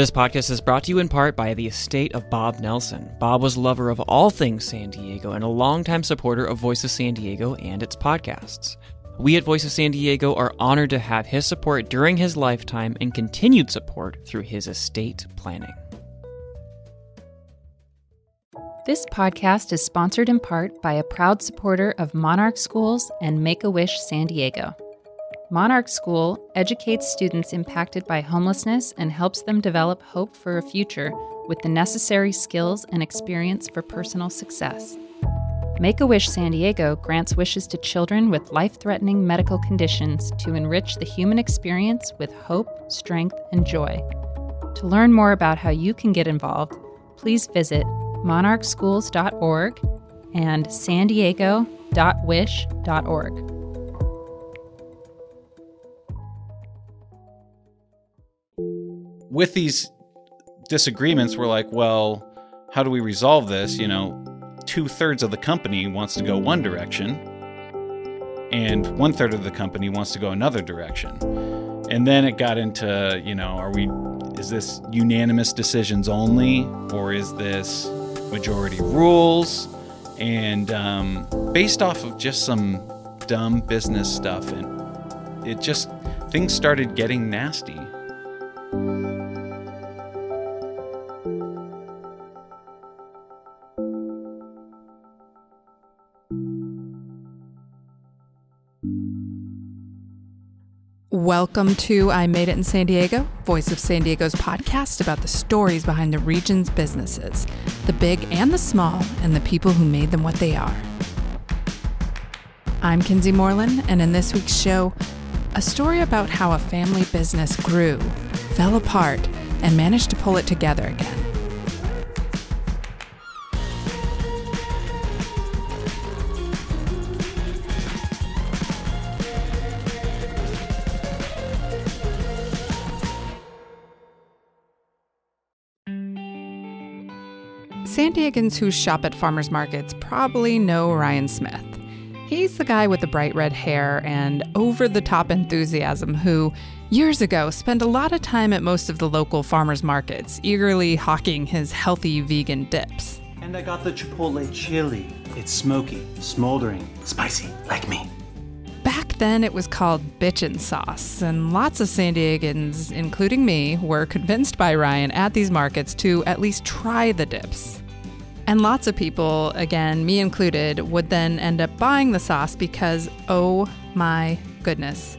This podcast is brought to you in part by the estate of Bob Nelson. Bob was a lover of all things San Diego and a longtime supporter of Voice of San Diego and its podcasts. We at Voice of San Diego are honored to have his support during his lifetime and continued support through his estate planning. This podcast is sponsored in part by a proud supporter of Monarch Schools and Make a Wish San Diego. Monarch School educates students impacted by homelessness and helps them develop hope for a future with the necessary skills and experience for personal success. Make a Wish San Diego grants wishes to children with life threatening medical conditions to enrich the human experience with hope, strength, and joy. To learn more about how you can get involved, please visit monarchschools.org and san diego.wish.org. with these disagreements, we're like, well, how do we resolve this? You know, two thirds of the company wants to go one direction, and one third of the company wants to go another direction. And then it got into, you know, are we, is this unanimous decisions only, or is this majority rules? And um, based off of just some dumb business stuff, and it just, things started getting nasty. Welcome to I Made It in San Diego, Voice of San Diego's podcast about the stories behind the region's businesses, the big and the small, and the people who made them what they are. I'm Kinsee Morlan, and in this week's show, a story about how a family business grew, fell apart, and managed to pull it together again. San Diegans who shop at farmers markets probably know Ryan Smith. He's the guy with the bright red hair and over the top enthusiasm who, years ago, spent a lot of time at most of the local farmers markets, eagerly hawking his healthy vegan dips. And I got the Chipotle chili. It's smoky, smoldering, spicy, like me. Back then, it was called bitchin' sauce, and lots of San Diegans, including me, were convinced by Ryan at these markets to at least try the dips. And lots of people, again, me included, would then end up buying the sauce because, oh my goodness,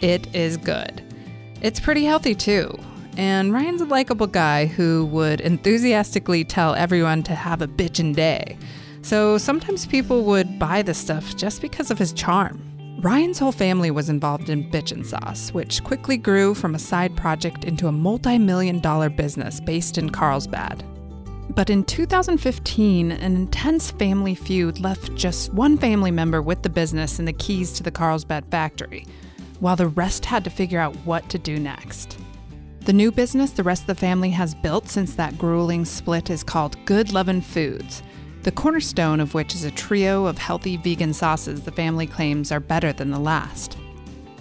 it is good. It's pretty healthy too. And Ryan's a likable guy who would enthusiastically tell everyone to have a bitchin' day. So sometimes people would buy this stuff just because of his charm. Ryan's whole family was involved in Bitchin' Sauce, which quickly grew from a side project into a multi million dollar business based in Carlsbad. But in 2015, an intense family feud left just one family member with the business and the keys to the Carlsbad factory, while the rest had to figure out what to do next. The new business the rest of the family has built since that grueling split is called Good Lovin' Foods, the cornerstone of which is a trio of healthy vegan sauces the family claims are better than the last.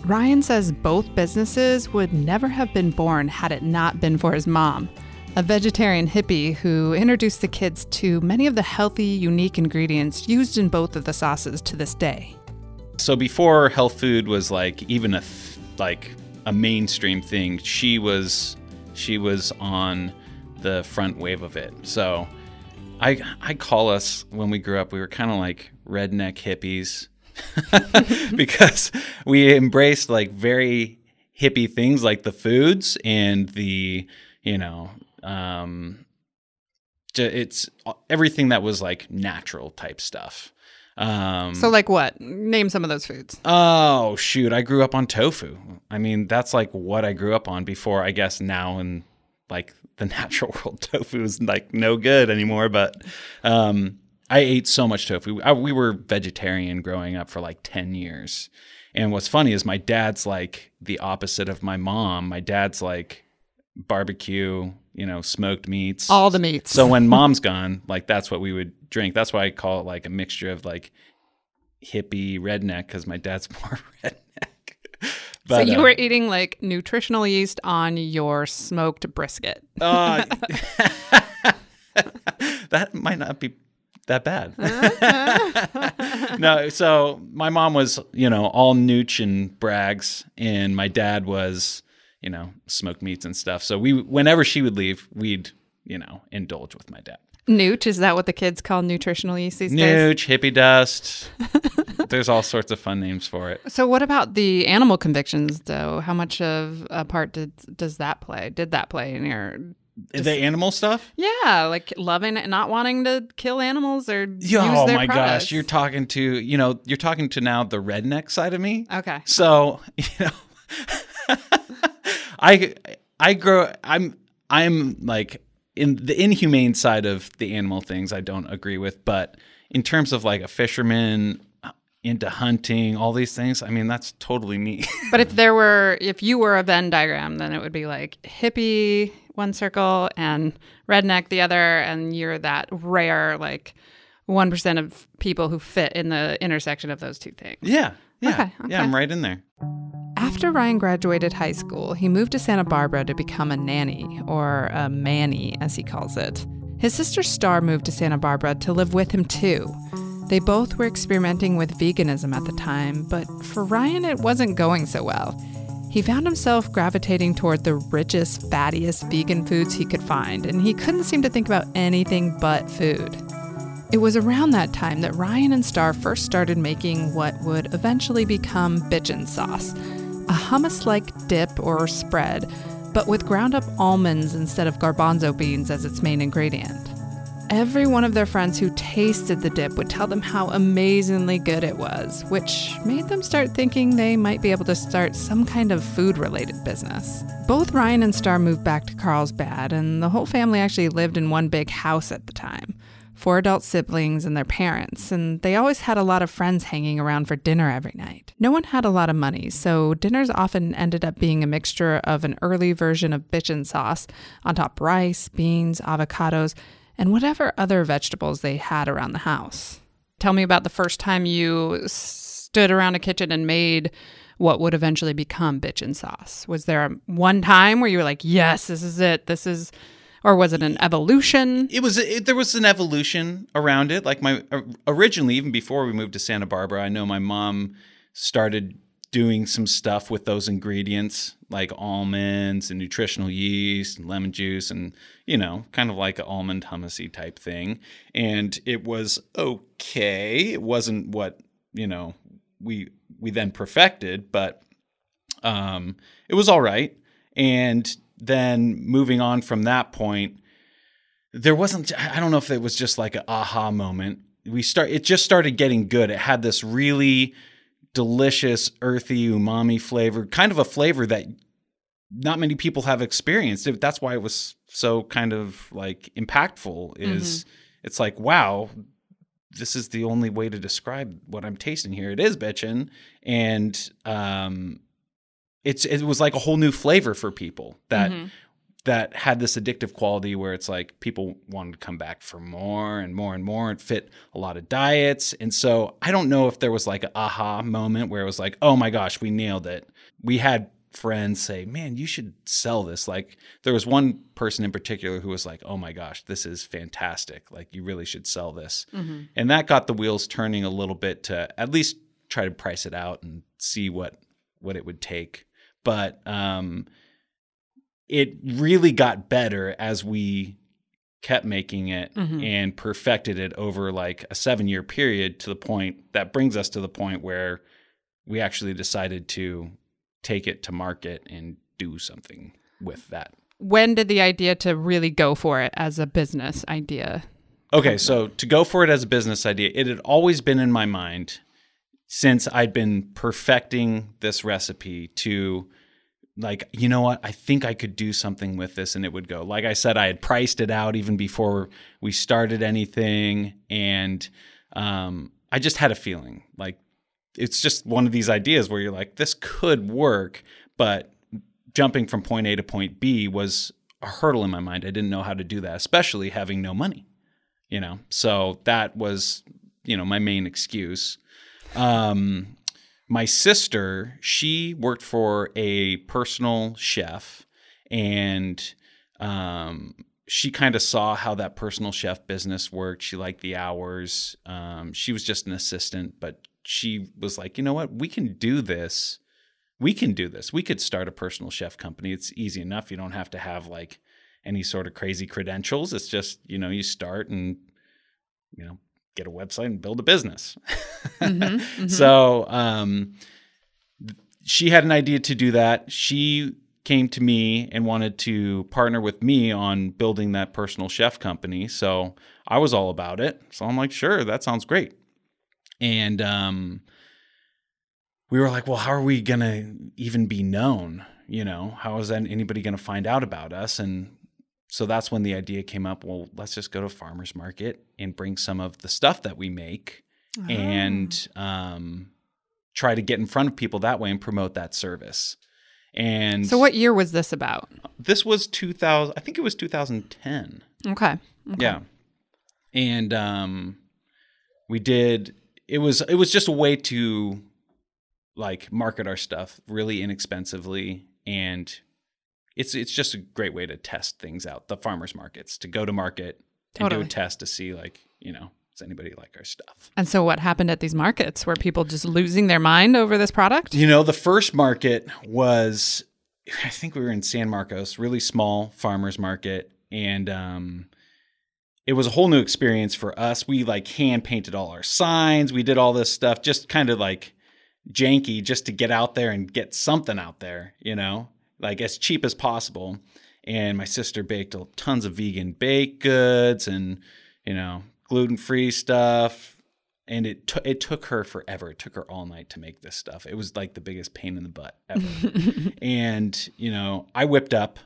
Ryan says both businesses would never have been born had it not been for his mom, a vegetarian hippie who introduced the kids to many of the healthy, unique ingredients used in both of the sauces to this day. So before health food was like even a th- like a mainstream thing, she was she was on the front wave of it. So I I call us when we grew up, we were kind of like redneck hippies because we embraced like very hippie things like the foods and the you know um, it's everything that was like natural type stuff. Um, so, like what? Name some of those foods. Oh, shoot. I grew up on tofu. I mean, that's like what I grew up on before, I guess, now in like the natural world, tofu is like no good anymore. But um, I ate so much tofu. I, we were vegetarian growing up for like 10 years. And what's funny is my dad's like the opposite of my mom. My dad's like barbecue, you know, smoked meats. All the meats. So when mom's gone, like that's what we would drink. That's why I call it like a mixture of like hippie redneck because my dad's more redneck. so But, you uh, were eating like nutritional yeast on your smoked brisket. Uh, that might not be that bad. no, so my mom was, you know, all nooch and Braggs, and my dad was, you know, smoked meats and stuff. So we, whenever she would leave, we'd, you know, indulge with my dad. Nooch, is that what the kids call nutritional yeast these days? Nooch, hippie dust. There's all sorts of fun names for it. So what about the animal convictions though? How much of a part did does that play? Did that play in your the animal stuff? Yeah, like loving it, not wanting to kill animals or use oh my products. gosh, you're talking to you know you're talking to now the redneck side of me. Okay. So you know, I I grow I'm I'm like in the inhumane side of the animal things I don't agree with, but in terms of like a fisherman uh, into hunting, all these things, I mean that's totally me. But if there were, if you were a Venn diagram, then it would be like hippie one circle and redneck the other, and you're that rare like one percent of people who fit in the intersection of those two things. yeah. Yeah. Okay, Yeah. I'm right in there. After Ryan graduated high school, he moved to Santa Barbara to become a nanny, or a manny as he calls it. His sister Starr moved to Santa Barbara to live with him too. They both were experimenting with veganism at the time, but for Ryan, it wasn't going so well. He found himself gravitating toward the richest, fattiest vegan foods he could find, and he couldn't seem to think about anything but food. It was around that time that Ryan and Starr first started making what would eventually become bitchin' sauce, a hummus like dip or spread, but with ground up almonds instead of garbanzo beans as its main ingredient. Every one of their friends who tasted the dip would tell them how amazingly good it was, which made them start thinking they might be able to start some kind of food related business. Both Ryan and Starr moved back to Carlsbad, and the whole family actually lived in one big house at the time four adult siblings and their parents, and they always had a lot of friends hanging around for dinner every night. No one had a lot of money, so dinners often ended up being a mixture of an early version of bitchin' sauce on top rice, beans, avocados, and whatever other vegetables they had around the house. Tell me about the first time you stood around a kitchen and made what would eventually become bitchin' sauce. Was there one time where you were like, "Yes, this is it. This is," or was it an evolution? it was it, there was an evolution around it. Like my originally even before we moved to santa barbara i know my mom started doing some stuff with those ingredients like almonds and nutritional yeast and lemon juice and you know kind of like an almond hummusy type thing. And it was okay. It wasn't what you know we we then perfected but um it was all right. And then moving on from that point there wasn't i don't know if it was just like an aha moment. We start it just started getting good. It had this really delicious earthy umami flavor kind of a flavor that not many people have experienced. That's why it was so kind of like impactful is it's like wow this is the only way to describe what i'm tasting here. It is bitchin and um it's it was like a whole new flavor for people that Mhm. that had this addictive quality where it's like people wanted to come back for more and more and more and fit a lot of diets. And so I don't know if there was like an aha moment where it was like, oh my gosh, we nailed it. We had friends say, man, you should sell this. Like there was one person in particular who was like, oh my gosh, this is fantastic. Like you really should sell this. And that got the wheels turning a little bit to at least try to price it out and see what what it would take. But um it really got better as we kept making it Mhm. and perfected it over like a seven year period to the point that brings us to the point where we actually decided to take it to market and do something with that. When did the idea to really go for it as a business idea? Okay, so to go for it as a business idea, it had always been in my mind since I'd been perfecting this recipe to like, you know what? I think I could do something with this and it would go. Like I said, I had priced it out even before we started anything. And um, I just had a feeling like it's just one of these ideas where you're like, this could work, but jumping from point A to point B was a hurdle in my mind. I didn't know how to do that, especially having no money you know so that was you know my main excuse um my sister, she worked for a personal chef and um, she kind of saw how that personal chef business worked. She liked the hours. Um, she was just an assistant, but she was like, you know what? We can do this. We can do this. We could start a personal chef company. It's easy enough. You don't have to have like any sort of crazy credentials. It's just, you know, you start and, you know, get a website and build a business. Mhm, mhm. So um, she had an idea to do that. She came to me and wanted to partner with me on building that personal chef company. So I was all about it. So I'm like, sure, that sounds great. And um, we were like, well, how are we going to even be known? You know, how is that anybody going to find out about us? And so that's when the idea came up. Well, let's just go to farmers market and bring some of the stuff that we make and um, try to get in front of people that way and promote that service. And So what year was this about? this was 2000, I think it was 2010. Okay. okay. Yeah. And um, we did, it was, it was just a way to like market our stuff really inexpensively. And it's, it's just a great way to test things out. The farmers markets to go to market and do a test to see like, you know, does anybody like our stuff? And so what happened at these markets? Were people just losing their mind over this product? You know, the first market was, I think we were in San Marcos, really small farmers market, and um, it was a whole new experience for us. We like hand painted all our signs. We did all this stuff, just kind of like janky, just to get out there and get something out there. You know, like as cheap as possible. And my sister baked tons of vegan baked goods and you know gluten free stuff and it t- it took her forever. It took her all night to make this stuff. It was like the biggest pain in the butt ever. and you know, I whipped up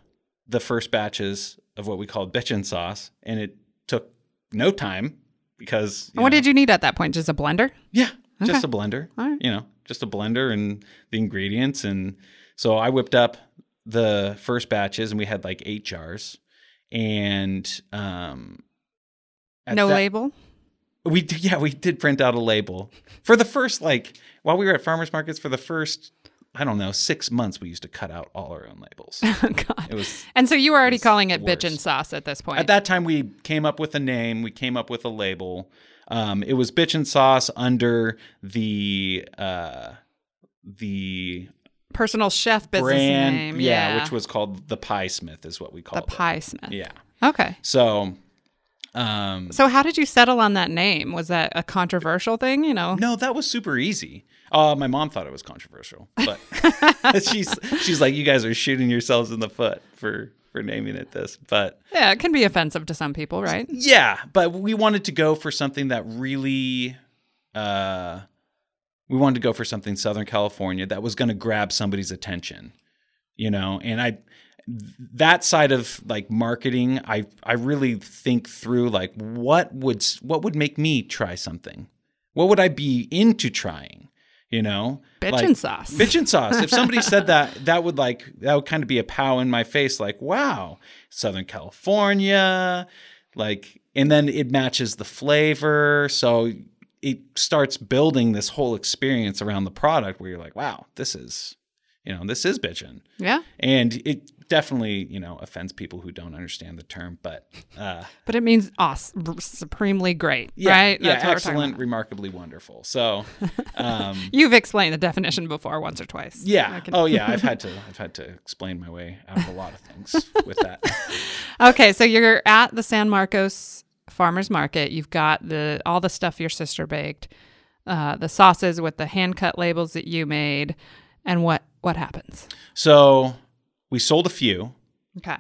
the first batches of what we called bitchin' sauce, and it took no time because what did you need at that point? Just a blender? yeah, just a blender. Right. You know, just a blender and the ingredients, and so I whipped up the first batches, and we had like eight jars, and um, No that- label? we did, yeah, we did print out a label for the first like while we were at farmers markets for the first I don't know six months. We used to cut out all our own labels. Oh, God. It was And so you were already was calling it worse. and sauce at this point. at that time we came up with a name. We came up with a label. Um, it was bitchin' sauce under the uh, the Personal chef business brand, name. yeah, Yeah, which was called the Pie Smith, is what we the called it. Pie Smith. Yeah. Okay. So, um, So how did you settle on that name? Was that a controversial thing? You know? No, that was super easy. Uh, my mom thought it was controversial, but she's she's like, you guys are shooting yourselves in the foot for for naming it this. But Yeah, it can be offensive to some people, right? yeah, but we wanted to go for something that really, uh, we wanted to go for something Southern California that was going to grab somebody's attention, you know. And I, that side of like marketing, I I really think through like what would what would make me try something, what would I be into trying, you know, Bitchin' Like- sauce. bitchin' sauce. If somebody said that, that would like that would kind of be a pow in my face, like, wow, Southern California, like, and then it matches the flavor, so it starts building this whole experience around the product where you're like, wow, this is, you know, this is bitchin', Yeah. and it definitely, you know, offends people who don't understand the term, but uh, But it means awesome, supremely great, yeah, right? yeah, That's what excellent, remarkably wonderful. So, um, You've explained the definition before once or twice. Yeah. Can- Oh, yeah. I've had to. I've had to explain my way out of a lot of things with that. Okay, so you're at the San Marcos Farmers Market. You've got the all the stuff your sister baked, uh, the sauces with the hand cut labels that you made, and what what happens? So we sold a few. Okay.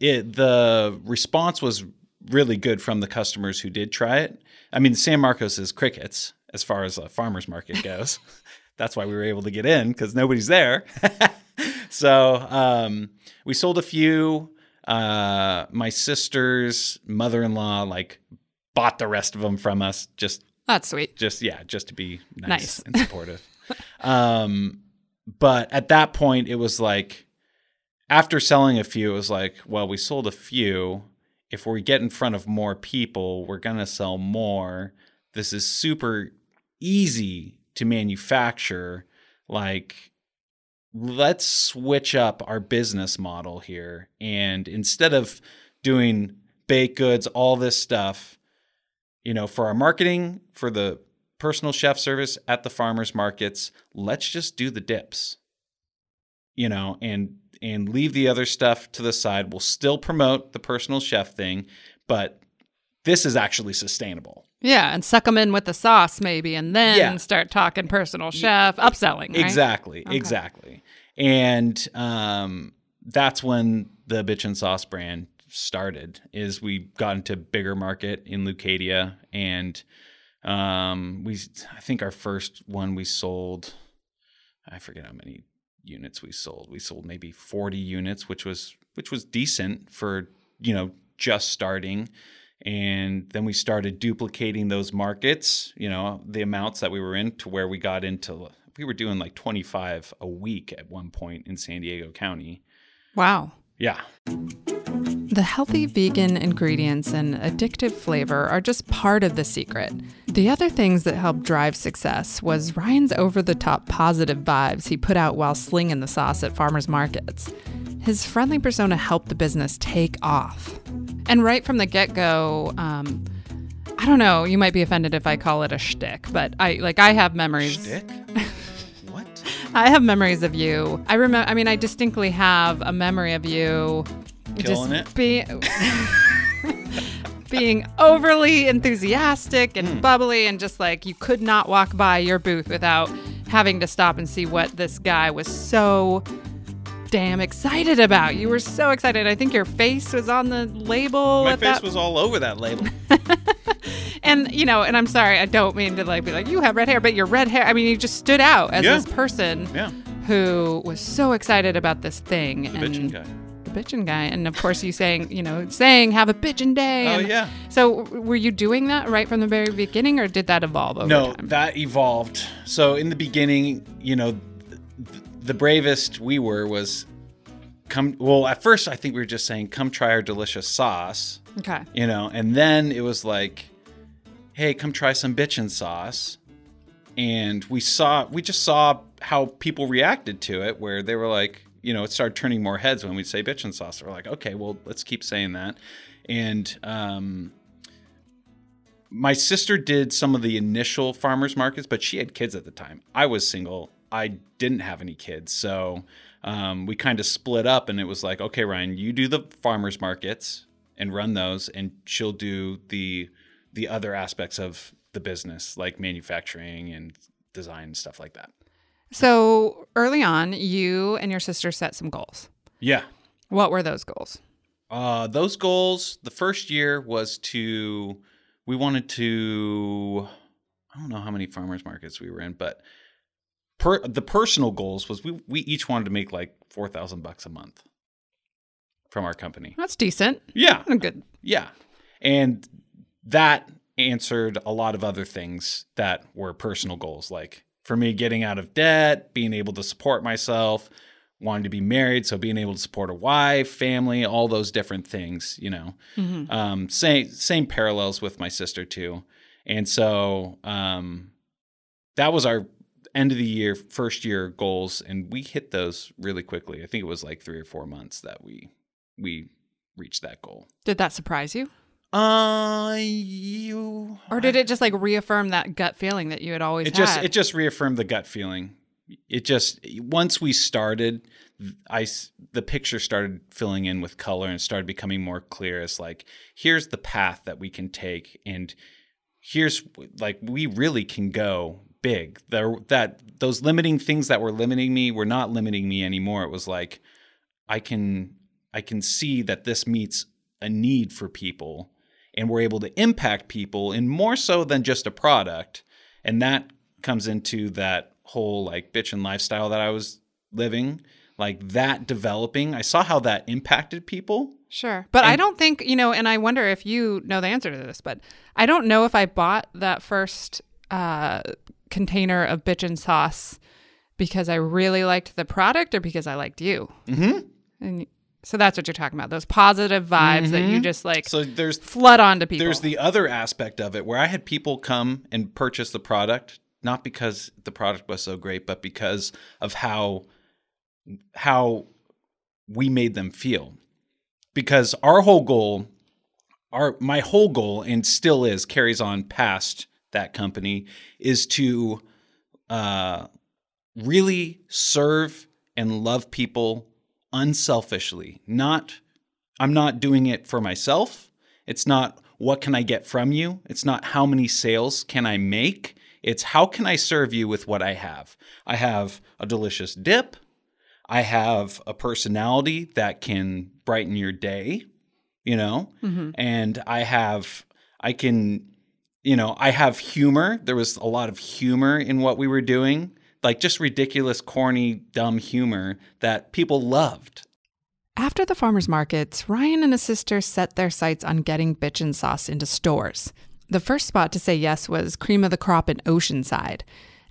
It, the response was really good from the customers who did try it. I mean, San Marcos is crickets as far as a farmer's market goes. That's why we were able to get in because nobody's there. so um, we sold a few. Uh, my sister's mother-in-law like bought the rest of them from us just That's sweet. just yeah, just to be nice, Nice. and supportive. um, but at that point, it was like after selling a few, it was like, well, we sold a few. If we get in front of more people, we're gonna sell more. This is super easy to manufacture like let's switch up our business model here and instead of doing baked goods all this stuff you know for our marketing for the personal chef service at the farmers markets let's just do the dips you know and and leave the other stuff to the side we'll still promote the personal chef thing but this is actually sustainable Yeah, and suck them in with the sauce maybe, and then Yeah. start talking personal chef, upselling. Right? Exactly, exactly. And um, that's when the Bitchin' Sauce brand started. Is we got into bigger market in Leucadia, and um, we I think our first one we sold, I forget how many units we sold. We sold maybe forty units, which was which was decent for you know just starting. And then we started duplicating those markets, you know, the amounts that we were in to where we got into we were doing like 25 a week at one point in San Diego County. Wow. Yeah. The healthy vegan ingredients and addictive flavor are just part of the secret. The other things that helped drive success was Ryan's over the top positive vibes he put out while slinging the sauce at farmers markets. His friendly persona helped the business take off. And right from the get go, um, I don't know, you might be offended if I call it a shtick, but I like I have memories. Shtick? I have memories of you. I remember. I mean, I distinctly have a memory of you Killing just it? Be, being overly enthusiastic and Hmm. bubbly, and just like you could not walk by your booth without having to stop and see what this guy was so damn excited about. You were so excited. I think your face was on the label. My face that was all over that label. and you know, and I'm sorry, I don't mean to like be like you have red hair, but your red hair. I mean, you just stood out as Yeah. this person Yeah. who was so excited about this thing. The and bitchin' guy. The bitchin' guy, and of course you saying, you know, saying have a bitchin' day. Oh, and- yeah. So w- were you doing that right from the very beginning, or did that evolve over No, time? that evolved. So in the beginning, you know, th- the bravest we were was come. Well, at first, I think we were just saying, "Come try our delicious sauce," okay. you know, and then it was like, "Hey, come try some bitchin' sauce," and we saw, we just saw how people reacted to it, where they were like, you know, it started turning more heads when we'd say bitchin' sauce. We're like, okay, well, let's keep saying that, and um, my sister did some of the initial farmers markets, but she had kids at the time. I was single. I didn't have any kids. So um, we kind of split up and it was like, okay, Ryan, you do the farmers markets and run those, and she'll do the the other aspects of the business, like manufacturing and design and stuff like that. So early on, you and your sister set some goals. Yeah. What were those goals? Uh, those goals, the first year was to, we wanted to, I don't know how many farmers markets we were in, but per, the personal goals was we, we each wanted to make like 4,000 bucks a month from our company. That's decent. Yeah. Good. Yeah. And that answered a lot of other things that were personal goals. Like for me, getting out of debt, being able to support myself, wanting to be married. So being able to support a wife, family, all those different things, you know. Um, same, same parallels with my sister too. And so um, that was our end of the year, first year goals. And we hit those really quickly. I think it was like three or four months that we, we reached that goal. Did that surprise you? Uh, you Or did it just like reaffirm that gut feeling that you had always it just had? it just reaffirmed the gut feeling. It just once we started, I the picture started filling in with color and started becoming more clear. As like here's the path that we can take, and here's like we really can go big. There that those limiting things that were limiting me were not limiting me anymore. It was like I can I can see that this meets a need for people and we're able to impact people in more so than just a product. And that comes into that whole like bitch and lifestyle that I was living, like that developing. I saw how that impacted people. Sure. But I don't think, you know, and I wonder if you know the answer to this, but I don't know if I bought that first uh, container of bitchin' sauce because I really liked the product or because I liked you. Mm-hmm. And so that's what you're talking about. Those positive vibes that you just like So there's flood onto people. there's the other aspect of it where I had people come and purchase the product not because the product was so great, but because of how how we made them feel. Because our whole goal, our my whole goal, and still is carries on past that company, is to uh, really serve and love people unselfishly. Not, I'm not doing it for myself. It's not what can I get from you. It's not how many sales can I make. It's how can I serve you with what I have. I have a delicious dip. I have a personality that can brighten your day, you know, Mm-hmm. and I have, I can, you know, I have humor. There was a lot of humor in what we were doing, like just ridiculous, corny, dumb humor that people loved. After the farmers markets, Ryan and his sister set their sights on getting bitchin' sauce into stores. The first spot to say yes was Cream of the Crop in Oceanside.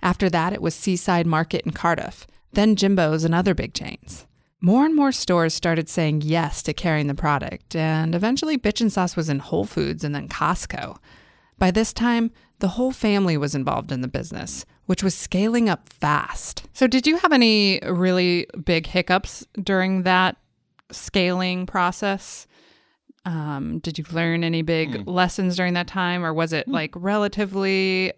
After that, it was Seaside Market in Cardiff, then Jimbo's and other big chains. More and more stores started saying yes to carrying the product, and eventually Bitchin' Sauce was in Whole Foods and then Costco. By this time, the whole family was involved in the business, which was scaling up fast. So, did you have any really big hiccups during that scaling process? Um, did you learn any big lessons during that time, or was it like relatively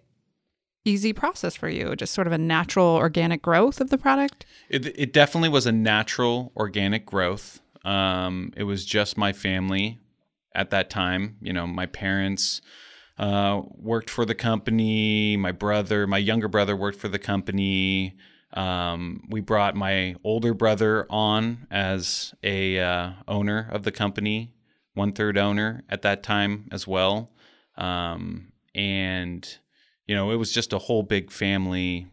easy process for you? Just sort of a natural organic growth of the product? It, it definitely was a natural organic growth. Um, it was just my family at that time. You know, my parents uh, worked for the company. My brother, my younger brother, worked for the company. Um, we brought my older brother on as a uh, owner of the company, one third owner at that time as well. Um, and you know, it was just a whole big family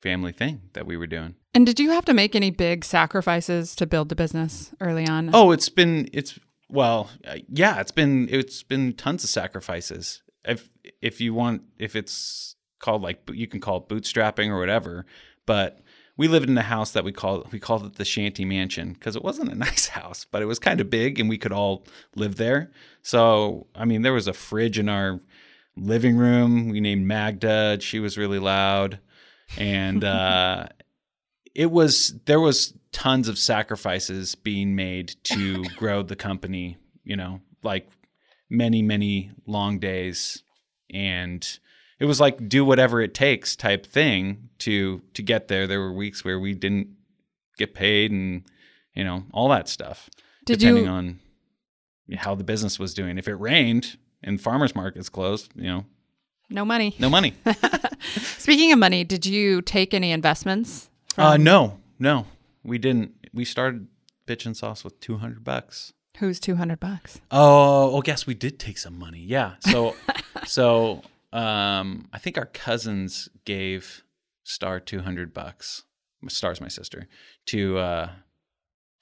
family thing that we were doing. And did you have to make any big sacrifices to build the business early on? Oh, it's been it's well, uh, yeah, it's been it's been tons of sacrifices. If if you want, if it's called like you can call it bootstrapping or whatever, but we lived in a house that we called we called it the shanty mansion because it wasn't a nice house, but it was kind of big and we could all live there. So I mean, there was a fridge in our living room. We named Magda. She was really loud, and uh, it was there was tons of sacrifices being made to grow the company. You know, like many many long days, and it was like do whatever it takes type thing to to get there. There were weeks where we didn't get paid, and you know all that stuff. Did depending you- on how the business was doing. If it rained and farmers markets closed, you know, no money. no money. Speaking of money, did you take any investments? uh, no, no, we didn't. We started bitchin' sauce with two hundred bucks. Who's 200 bucks? Oh, well, guess we did take some money. Yeah. So, so um, I think our cousins gave Starr two hundred bucks. Starr's my sister to uh,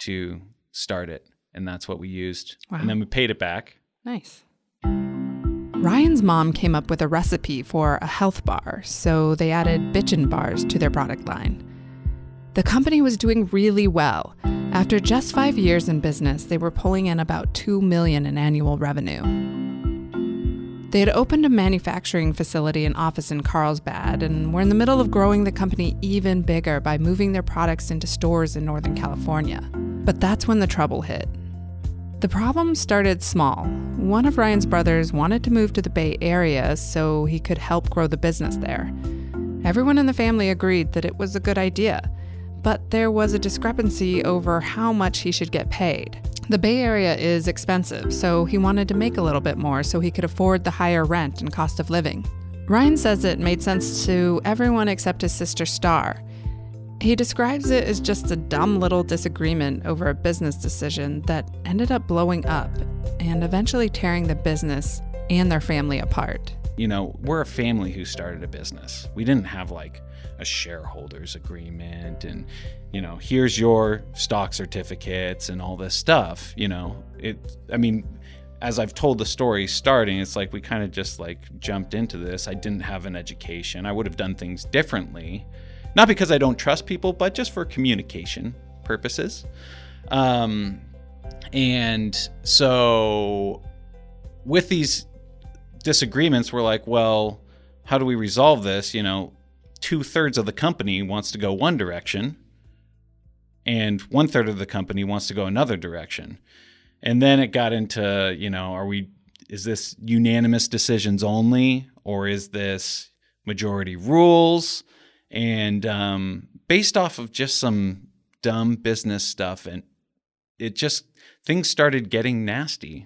to start it, and that's what we used. Wow. And then we paid it back. Nice. Ryan's mom came up with a recipe for a health bar, so they added bitchin' bars to their product line. The company was doing really well. After just five years in business, they were pulling in about two million in annual revenue. They had opened a manufacturing facility and office in Carlsbad and were in the middle of growing the company even bigger by moving their products into stores in Northern California. But that's when the trouble hit. The problem started small. One of Ryan's brothers wanted to move to the Bay Area so he could help grow the business there. Everyone in the family agreed that it was a good idea, but there was a discrepancy over how much he should get paid. The Bay Area is expensive, so he wanted to make a little bit more so he could afford the higher rent and cost of living. Ryan says it made sense to everyone except his sister Starr. He describes it as just a dumb little disagreement over a business decision that ended up blowing up and eventually tearing the business and their family apart. You know, we're a family who started a business. We didn't have like a shareholders agreement and you know, here's your stock certificates and all this stuff, you know. It I mean, as I've told the story starting, it's like we kind of just like jumped into this. I didn't have an education. I would have done things differently. Not because I don't trust people, but just for communication purposes. Um, and so with these disagreements, we're like, well, how do we resolve this? You know, two thirds of the company wants to go one direction, and one third of the company wants to go another direction. And then it got into, you know, are we, is this unanimous decisions only, or is this majority rules? And um, based off of just some dumb business stuff, and it just, things started getting nasty.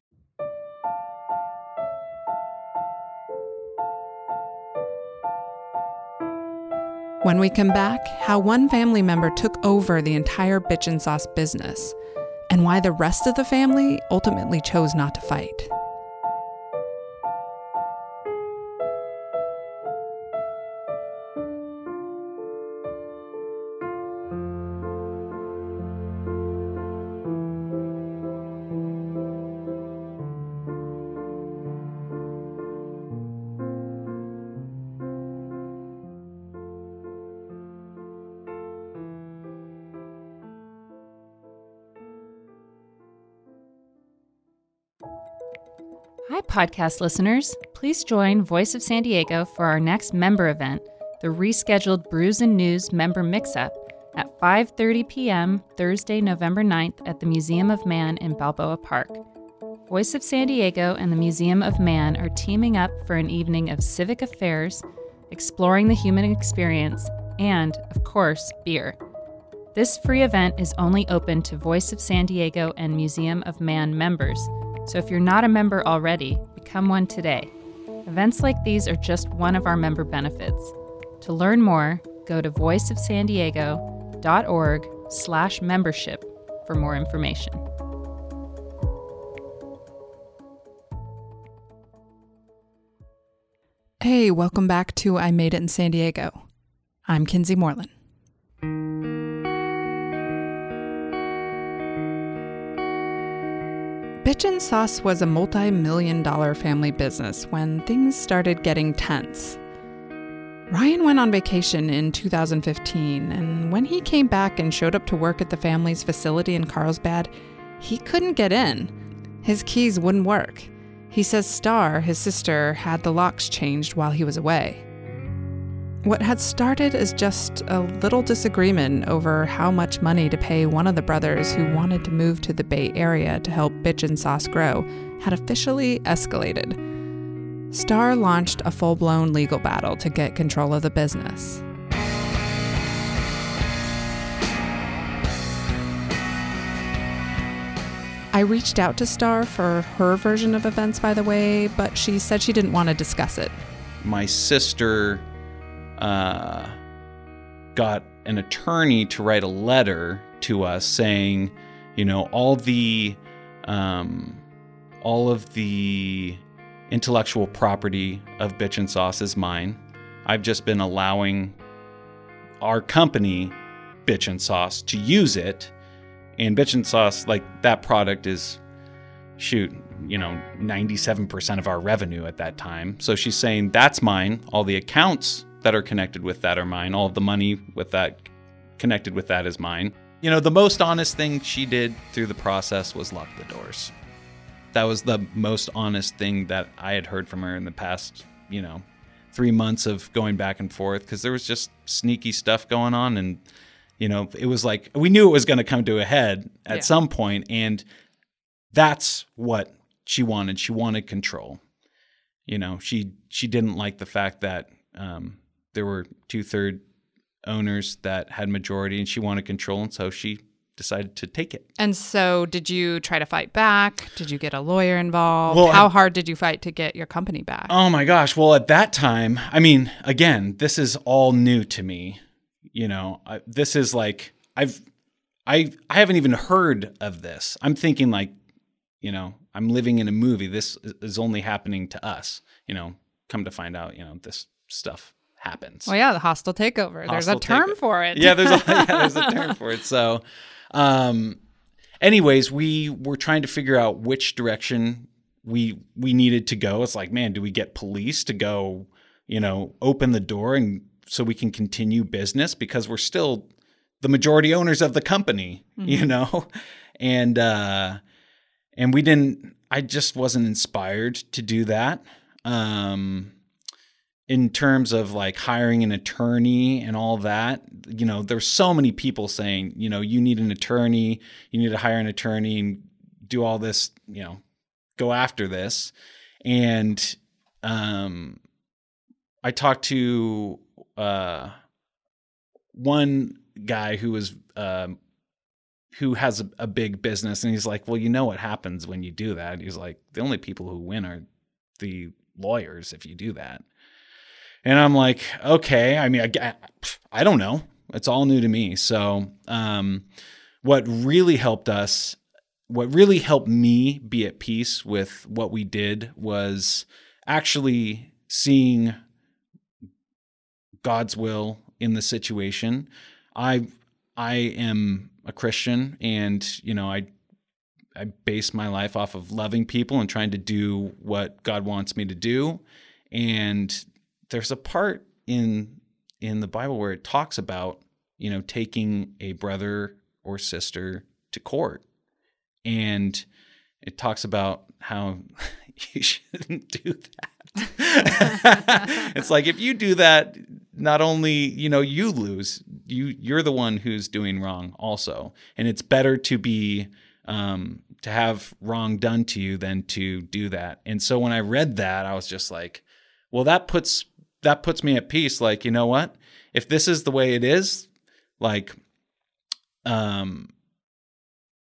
When we come back, how one family member took over the entire bitchin' sauce business, and why the rest of the family ultimately chose not to fight. Podcast listeners. Please join Voice of San Diego for our next member event, the rescheduled Brews and News member mix-up at 5:30 p.m. Thursday, November 9th at the Museum of Man in Balboa Park. Voice of San Diego and the Museum of Man are teaming up for an evening of civic affairs, exploring the human experience, and, of course, beer. This free event is only open to Voice of San Diego and Museum of Man members, so if you're not a member already, become one today. Events like these are just one of our member benefits. To learn more, go to voiceofsandiego.org slash membership for more information. Hey, welcome back to I Made It in San Diego. I'm Kinsee Morlan. Bitchin' Sauce was a multi million dollar family business when things started getting tense. Ryan went on vacation in 2015, and when he came back and showed up to work at the family's facility in Carlsbad, he couldn't get in. His keys wouldn't work. He says Starr, his sister, had the locks changed while he was away. What had started as just a little disagreement over how much money to pay one of the brothers who wanted to move to the Bay Area to help Bitchin' Sauce grow had officially escalated. Starr launched a full blown legal battle to get control of the business. I reached out to Starr for her version of events, by the way, but she said she didn't want to discuss it. My sister uh, got an attorney to write a letter to us saying, you know, all the um, all of the intellectual property of Bitchin' Sauce is mine. I've just been allowing our company, Bitchin' Sauce, to use it. And Bitchin' Sauce, like that product is, shoot, you know, 97% of our revenue at that time. So she's saying that's mine. All the accounts that are connected with that are mine. All of the money with that connected with that is mine. You know, the most honest thing she did through the process was lock the doors. That was the most honest thing that I had heard from her in the past, you know, three months of going back and forth because there was just sneaky stuff going on. And, you know, it was like we knew it was going to come to a head at Yeah. some point, And that's what she wanted. She wanted control. You know, she she didn't like the fact that um, there were two third owners that had majority, and she wanted control, and so she decided to take it. And so, did you try to fight back? Did you get a lawyer involved? Well, How I- hard did you fight to get your company back? Oh my gosh! Well, at that time, I mean, again, this is all new to me. You know, I, this is like I've I I haven't even heard of this. I'm thinking like, you know, I'm living in a movie. This is- is only happening to us. You know, come to find out, you know, this stuff happens. well, yeah, the hostile takeover. There's a term takeover. for it. yeah, there's a, yeah, there's a term for it. So, um, anyways, we were trying to figure out which direction we we needed to go. It's like, man, do we get police to go, you know, open the door and so we can continue business because we're still the majority owners of the company, you know, and uh, and we didn't. I just wasn't inspired to do that. Um, in terms of like hiring an attorney and all that, you know, there's so many people saying, you know, you need an attorney, you need to hire an attorney and do all this, you know, go after this. And um I talked to uh one guy who was um who has a, a big business and he's like, "Well, you know what happens when you do that?" He's like, "The only people who win are the lawyers if you do that." And I'm like, okay. I mean, I, I don't know. It's all new to me. So, um, what really helped us, what really helped me be at peace with what we did was actually seeing God's will in the situation. I I am a Christian and you know I I base my life off of loving people and trying to do what God wants me to do and there's a part in in the Bible where it talks about you know taking a brother or sister to court, and it talks about how you shouldn't do that. it's like if you do that, not only you know you lose, you you're the one who's doing wrong also, and it's better to be um, to have wrong done to you than to do that. And so when I read that, I was just like, well, that puts that puts me at peace. Like, you know what? If this is the way it is, like, um,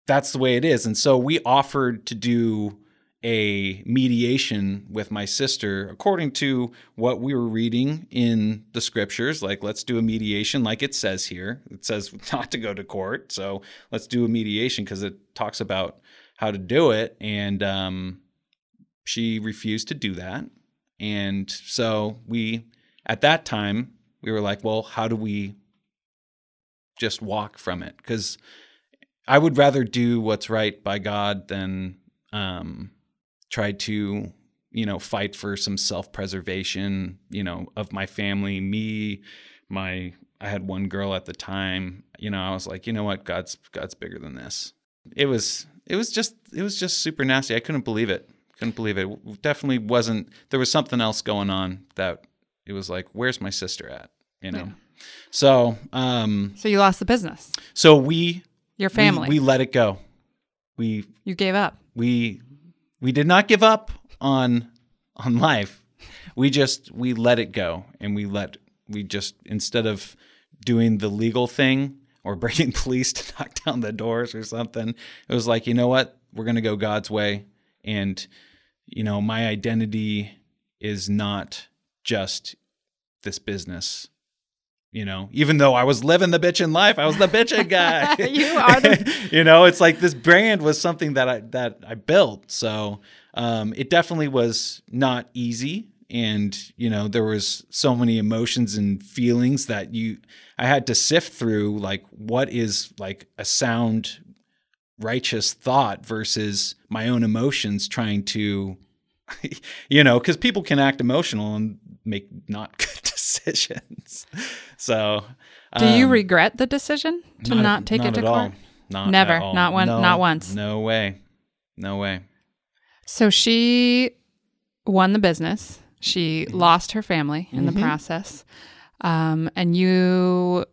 that's the way it is. And so we offered to do a mediation with my sister according to what we were reading in the scriptures like let's do a mediation like it says here it says not to go to court so let's do a mediation because it talks about how to do it and um, she refused to do that and so we, at that time, we were like, well, how do we just walk from it? Because I would rather do what's right by God than um, try to, you know, fight for some self preservation, you know, of my family, me, my. I had one girl at the time. You know, I was like, you know what, God's God's bigger than this. It was it was just it was just super nasty. I couldn't believe it couldn't believe it. it. Definitely wasn't. There was something else going on that it was like, where's my sister at? You know. Yeah. So, um, so you lost the business. So we, your family, we, we let it go. We you gave up. We we did not give up on on life. We just we let it go, and we let we just instead of doing the legal thing or bringing police to knock down the doors or something, it was like you know what, we're gonna go God's way, and you know, my identity is not just this business. You know, even though I was living the bitchin' life, I was the bitchin' guy. you are the You know, it's like this brand was something that I that I built. So um, it definitely was not easy. And, you know, there was so many emotions and feelings that you I had to sift through like what is like a sound righteous thought versus my own emotions trying to you know because people can act emotional and make not good decisions. So do um, you regret the decision to not, not take not it to court all. not never. not one no, not once. no way. No way. So she won the business. She mm-hmm. lost her family in mm-hmm. the process. Um, and you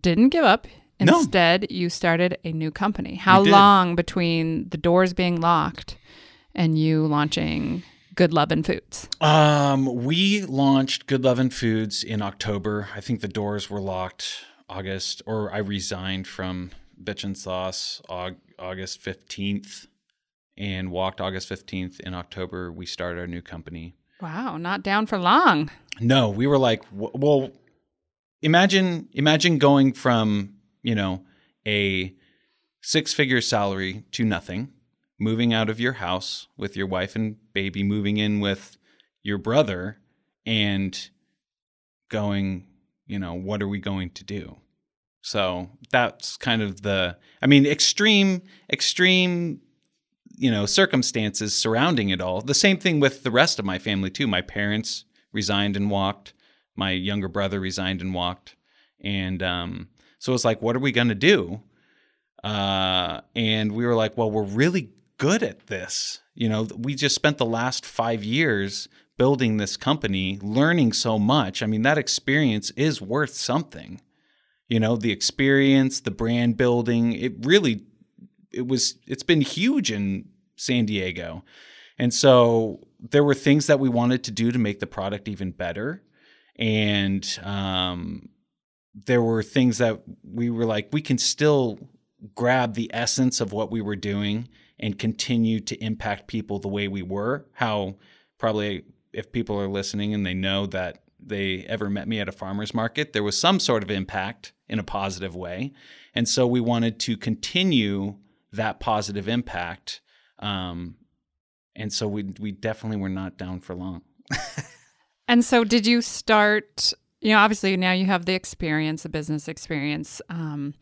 didn't give up Instead, no. you started a new company. How long between the doors being locked and you launching Good Lovin' Foods? Um, we launched Good Lovin' Foods in October. I think the doors were locked August, or I resigned from Bitchin' Sauce August 15th and walked August 15th. In October, we started our new company. Wow, not down for long. No, we were like, well, imagine imagine going from you know, a six figure salary to nothing, moving out of your house with your wife and baby, moving in with your brother, and going, you know, what are we going to do? So that's kind of the, I mean, extreme, extreme, you know, circumstances surrounding it all. The same thing with the rest of my family, too. My parents resigned and walked. My younger brother resigned and walked. And, um, so it's like, what are we going to do? Uh, and we were like, well, we're really good at this. You know, we just spent the last five years building this company, learning so much. I mean, that experience is worth something. You know, the experience, the brand building, it really it was it's been huge in San Diego. And so there were things that we wanted to do to make the product even better. And um, there were things that we were like, we can still grab the essence of what we were doing and continue to impact people the way we were. How probably if people are listening and they know that they ever met me at a farmer's market, there was some sort of impact in a positive way. And so we wanted to continue that positive impact. Um, and so we, we definitely were not down for long. and so did you start, you know, obviously now you have the experience, the business experience. Um,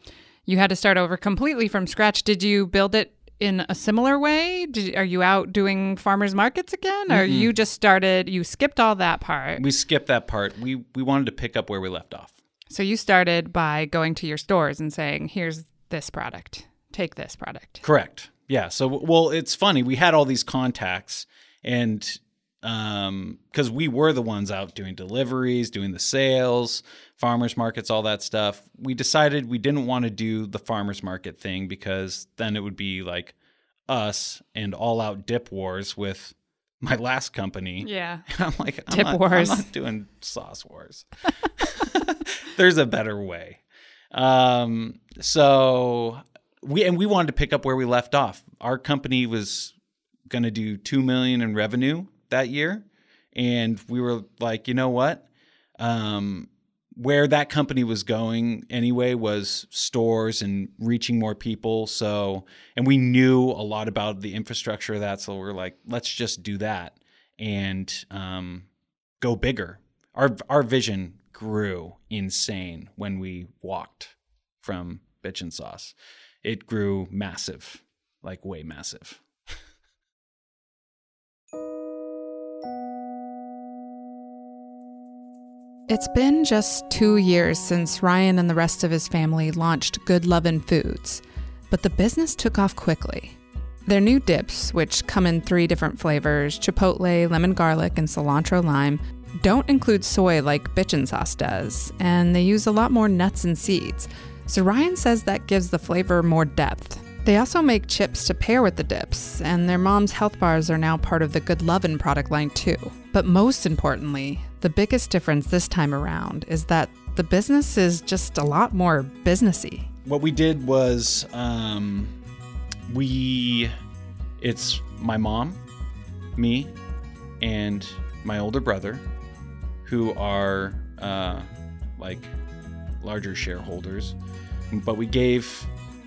you had to start over completely from scratch. Did you build it in a similar way? Did, are you out doing farmers markets again, or Mm-mm. you just started? You skipped all that part. We skipped that part. We we wanted to pick up where we left off. So you started by going to your stores and saying, "Here's this product. Take this product." Correct. Yeah. So well, it's funny. We had all these contacts, and um, because we were the ones out doing deliveries, doing the sales, farmers markets, all that stuff. We decided we didn't want to do the farmers market thing because then it would be like us and all out dip wars with my last company. Yeah. I'm like, I'm Dip not, wars. I'm not doing sauce wars. There's a better way. Um, so we and we wanted to pick up where we left off. Our company was going to do two million in revenue that year, and we were like, you know what? Um, where that company was going anyway was stores and reaching more people. So, and we knew a lot about the infrastructure of that. So we're like, let's just do that and um, go bigger. Our our vision grew insane when we walked from Bitchin' Sauce. It grew massive, like way massive. It's been just two years since Ryan and the rest of his family launched Good Lovin' Foods, but the business took off quickly. Their new dips, which come in three different flavors chipotle, lemon garlic, and cilantro lime, don't include soy like Bitchin' Sauce does, and they use a lot more nuts and seeds. So Ryan says that gives the flavor more depth. They also make chips to pair with the dips, and their mom's health bars are now part of the Good Lovin' product line too. But most importantly, the biggest difference this time around is that the business is just a lot more businessy. What we did was um, we, it's my mom, me, and my older brother, who are uh, like larger shareholders. But we gave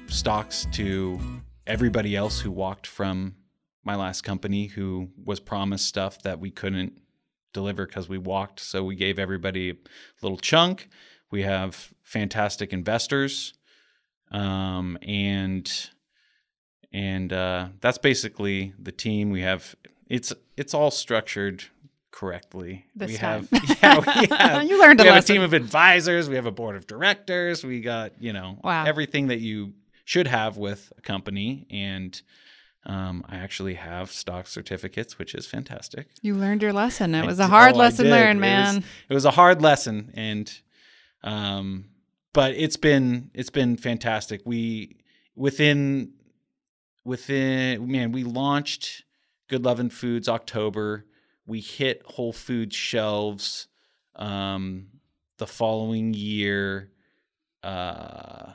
stocks to everybody else who walked from my last company who was promised stuff that we couldn't deliver because we walked. So we gave everybody a little chunk. We have fantastic investors, um, and and uh, that's basically the team. We have it's it's all structured correctly. This we time. have yeah we have You learned a we have a team of advisors. We have a board of directors. We got you know Wow. everything that you should have with a company and. Um, I actually have stock certificates, which is fantastic. You learned your lesson. It I was a hard oh, lesson learned, It man. was- It was a hard lesson, and um, but it's been it's been fantastic. We within within man, we launched Good Lovin' Foods October. We hit Whole Foods shelves um, the following year. Uh,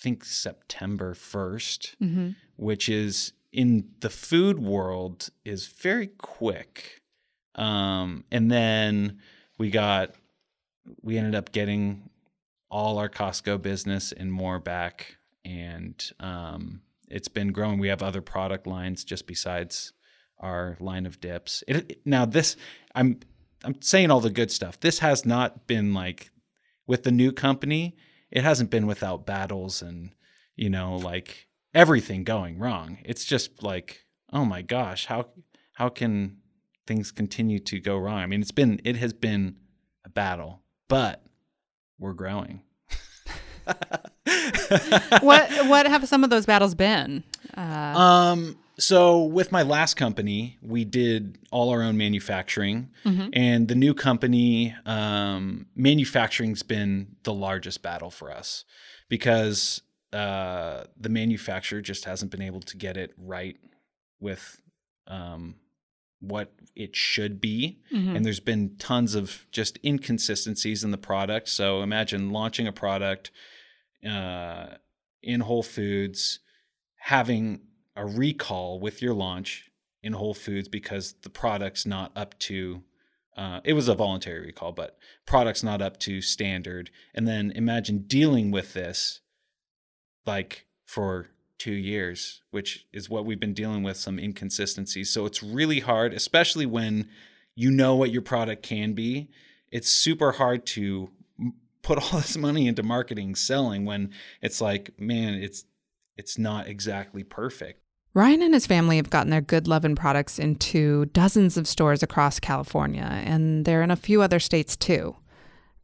think September first hmm which is in the food world is very quick. Um, and then we got we ended up getting all our Costco business and more back, and um, it's been growing. We have other product lines just besides our line of dips. It, it- now this I'm I'm saying all the good stuff. This has not been like with the new company. It hasn't been without battles and you know like everything going wrong. It's just like, oh my gosh, how how can things continue to go wrong? I mean, it's been it has been a battle, but we're growing. what what have some of those battles been? Uh, Um So with my last company, we did all our own manufacturing, and the new company, um, manufacturing's been the largest battle for us because uh, the manufacturer just hasn't been able to get it right with um, what it should be, and there's been tons of just inconsistencies in the product. So imagine launching a product uh, in Whole Foods, having a recall with your launch in Whole Foods because the product's not up to. Uh, it was a voluntary recall, but product's not up to standard. And then imagine dealing with this like for two years, which is what we've been dealing with some inconsistencies. So it's really hard, especially when you know what your product can be. It's super hard to put all this money into marketing, selling when it's like, man, it's it's not exactly perfect. Ryan and his family have gotten their Good Lovin' products into dozens of stores across California, and they're in a few other states too.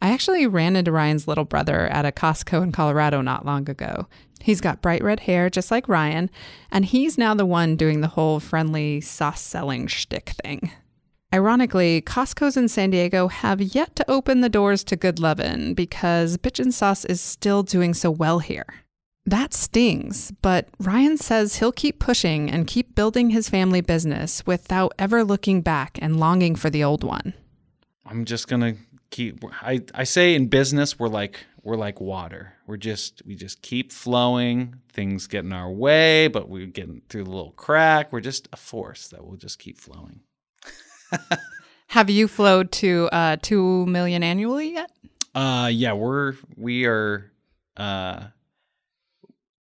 I actually ran into Ryan's little brother at a Costco in Colorado not long ago. He's got bright red hair, just like Ryan, and he's now the one doing the whole friendly sauce selling shtick thing. Ironically, Costco's in San Diego have yet to open the doors to Good Lovin' because Bitchin' Sauce is still doing so well here. That stings, but Ryan says he'll keep pushing and keep building his family business without ever looking back and longing for the old one. I'm just gonna keep. I I say in business we're like we're like water. We're just we just keep flowing. Things get in our way, but we're getting through the little crack. We're just a force that will just keep flowing. Have you flowed to uh, two million annually yet? Uh yeah, we're we are uh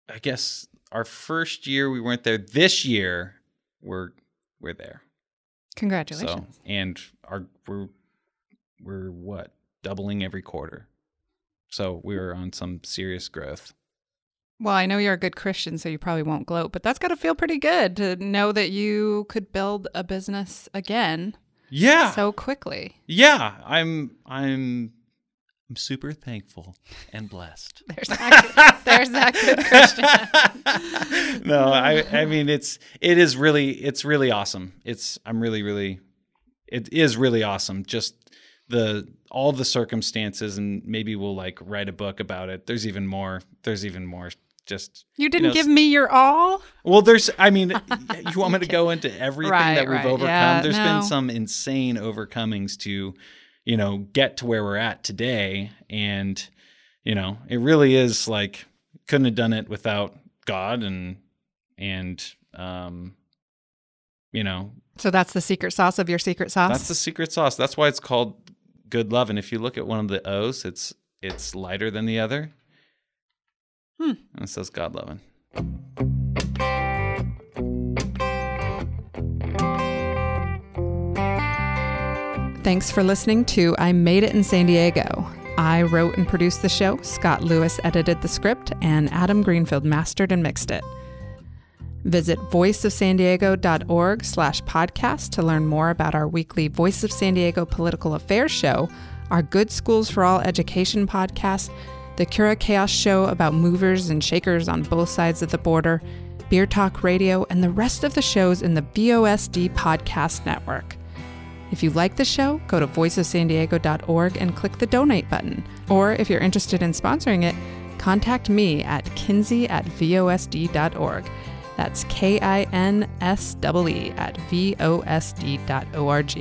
I guess our first year we weren't there. This year we're we're there. Congratulations. So and our we're we're what? Doubling every quarter. So we were on some serious growth. Well, I know you're a good Christian, so you probably won't gloat, but that's got to feel pretty good to know that you could build a business again Yeah. so quickly. yeah, I'm I'm I'm super thankful and blessed. There's that, there's that good Christian. no, I I mean it's it is really it's really awesome. It's I'm really really it is really awesome. Just the all the circumstances and maybe we'll like write a book about it. There's even more. There's even more. Just You didn't know, give me your all? Well, there's. I mean, you want me to go into everything Right, that we've right. overcome? Yeah, There's no. been some insane overcomings to, you know, get to where we're at today, and you know, it really is like couldn't have done it without God and and um, you know, So that's the secret sauce of your secret sauce? that's the secret sauce. That's why it's called good love. And if you look at one of the O's, it's it's lighter than the other. Hmm. And it says God loving. Thanks for listening to I Made It in San Diego. I wrote and produced the show, Scott Lewis edited the script, and Adam Greenfield mastered and mixed it. Visit voiceofsandiego.org slash podcast to learn more about our weekly Voice of San Diego political affairs show, our Good Schools for All education podcast, the Cura Chaos show about movers and shakers on both sides of the border, Beer Talk Radio, and the rest of the shows in the VOSD podcast network. If you like the show, go to voiceofsandiego.org and click the donate button. Or if you're interested in sponsoring it, contact me at kinsee at vosd.org. That's K I N S E E at vosd.org.